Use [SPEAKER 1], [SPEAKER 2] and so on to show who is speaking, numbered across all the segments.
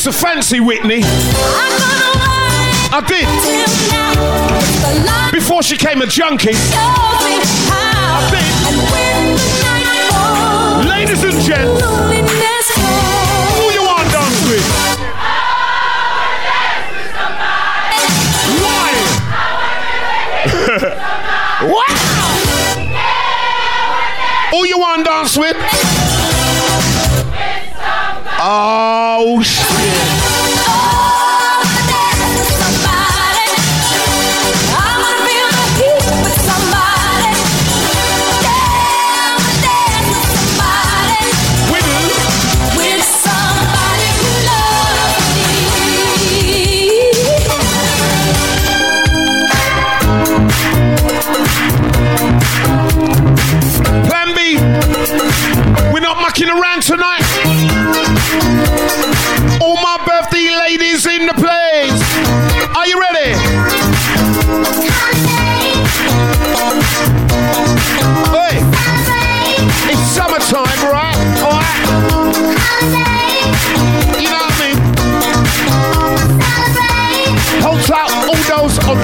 [SPEAKER 1] used to fancy Whitney. I did. Before she came a junkie. I did. Ladies and gents, who you want to dance with? Why? what? Who you want to dance with? Oh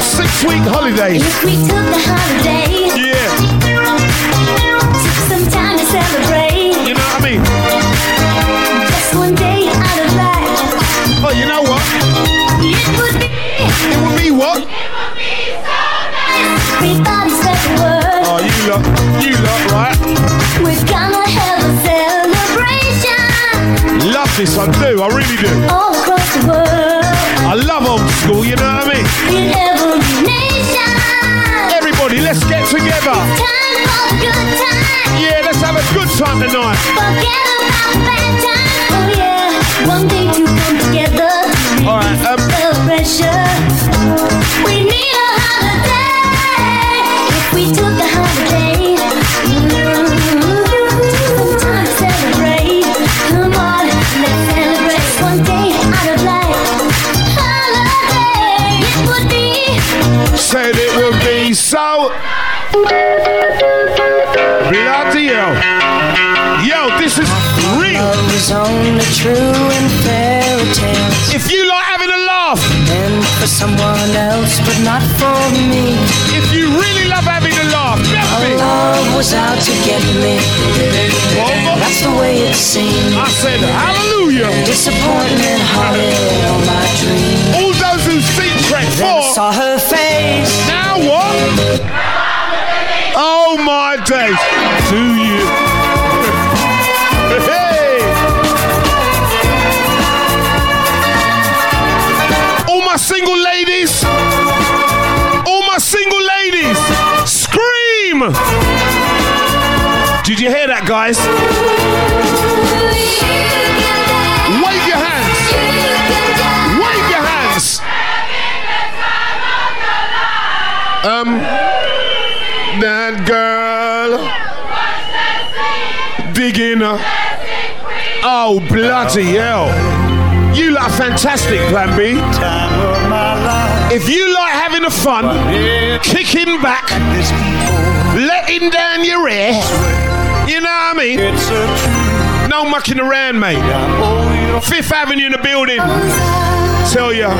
[SPEAKER 1] on six-week holidays.
[SPEAKER 2] If we took a holiday,
[SPEAKER 1] Yeah,
[SPEAKER 2] took some time to celebrate,
[SPEAKER 1] you know what I mean?
[SPEAKER 2] just one day out of life,
[SPEAKER 1] Oh, you know what?
[SPEAKER 2] it would be
[SPEAKER 1] It would be what? It would be so nice.
[SPEAKER 2] Everybody spread the word.
[SPEAKER 1] Oh, you lot, you lot, right?
[SPEAKER 2] We're gonna have a celebration
[SPEAKER 1] Love this, I do, I really do.
[SPEAKER 2] all
[SPEAKER 1] tonight.
[SPEAKER 2] Forget about the bad time. Oh yeah, one day to come together.
[SPEAKER 1] All right, um,
[SPEAKER 2] celebration. We need a holiday. If we took a holiday, time to celebrate. Come on, let's celebrate. One day out of life, holiday. It would be
[SPEAKER 1] said it would be so. Bloody hell. Yo, this is real.
[SPEAKER 3] Love is only true in fairy tales
[SPEAKER 1] If you like having a laugh,
[SPEAKER 3] and for someone else, but not for me.
[SPEAKER 1] if you really love having a laugh, definitely.
[SPEAKER 3] Love was out to get me. That's the way it seemed.
[SPEAKER 1] I said hallelujah.
[SPEAKER 3] Disappointment haunted all my dreams.
[SPEAKER 1] All those who've seen Trek
[SPEAKER 3] Then
[SPEAKER 1] 4,
[SPEAKER 3] saw her face.
[SPEAKER 1] now what? Oh my days. My single ladies. All my single ladies. Scream. Did you hear that, guys? Wave your hands. Wave your hands. Um, that girl digging. Oh, bloody hell. You like fantastic, Plan B. If you like having a fun, kicking back, letting down your hair, you know what I mean? No mucking around, mate. Fifth Avenue in the building. Tell ya.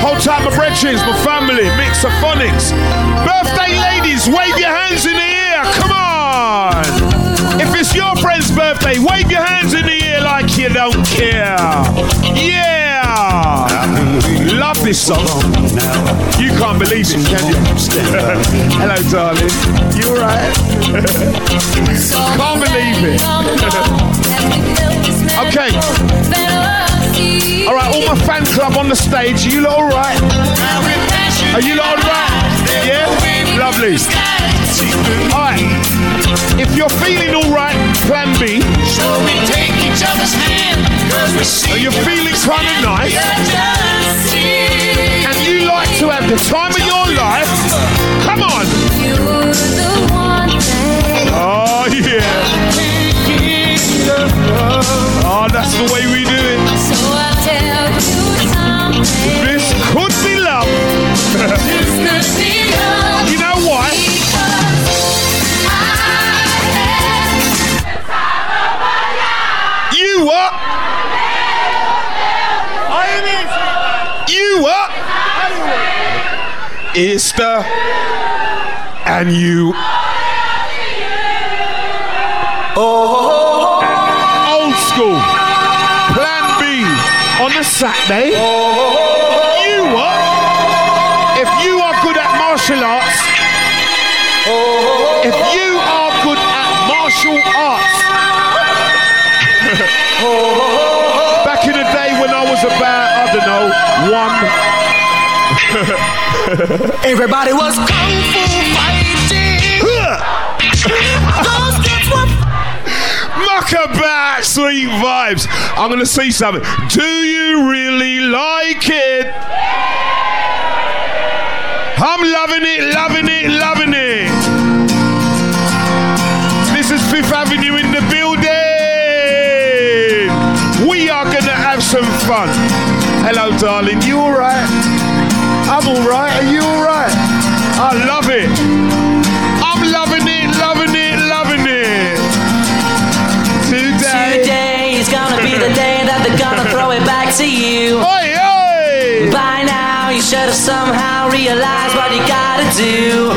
[SPEAKER 1] Hold tight, my brethren, my family, mix of phonics. Birthday ladies, wave your hands in the air. Come on. If it's your friend's birthday, wave your hands in the air like you don't care. Yeah. Love this song. You can't believe it, can you? Hello, darling. You alright? can't believe it. okay. All right, all my fan club on the stage. You lot all right? Are you lot all right? Yeah, lovely. All right. If you're feeling all right, Plan B. Are you feeling kind of nice? And you like to have the time of Easter. And you. Oh, Old school. Plan B on a Saturday. You what? If you are good at martial arts, if you are good at martial arts, back in the day when I was about, I don't know, one.
[SPEAKER 3] Everybody was kung fu fighting. Those kids were
[SPEAKER 1] sweet vibes. I'm gonna say something. Do you really like it? I'm loving it, loving it, loving it. This is Fifth Avenue in the building. We are gonna have some fun. Hello, darling. You alright?
[SPEAKER 3] Realized what you gotta do.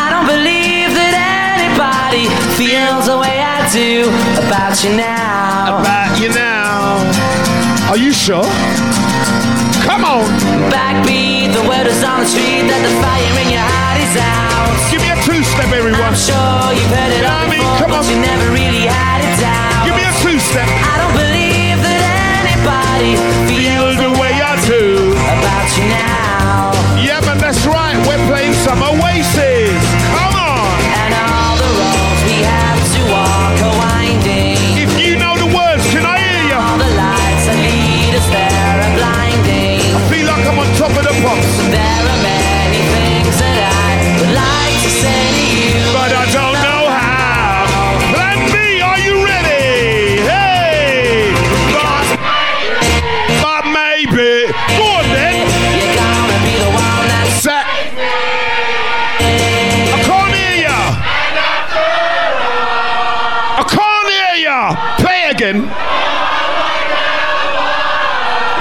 [SPEAKER 3] I don't believe that anybody feels the way I do about you now.
[SPEAKER 1] About you now. Are you sure? Come on.
[SPEAKER 3] Backbeat, the word is on the street that the fire in your heart is out.
[SPEAKER 1] Give me a two-step, everyone.
[SPEAKER 3] I'm sure you've heard it all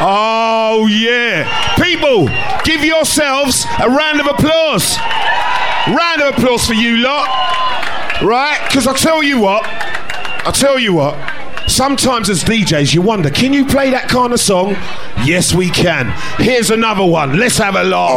[SPEAKER 1] Oh yeah. People, give yourselves a round of applause. Round of applause for you lot. Right? Because I tell you what, I tell you what, sometimes as DJs you wonder, can you play that kind of song? Yes, we can. Here's another one. Let's have a laugh.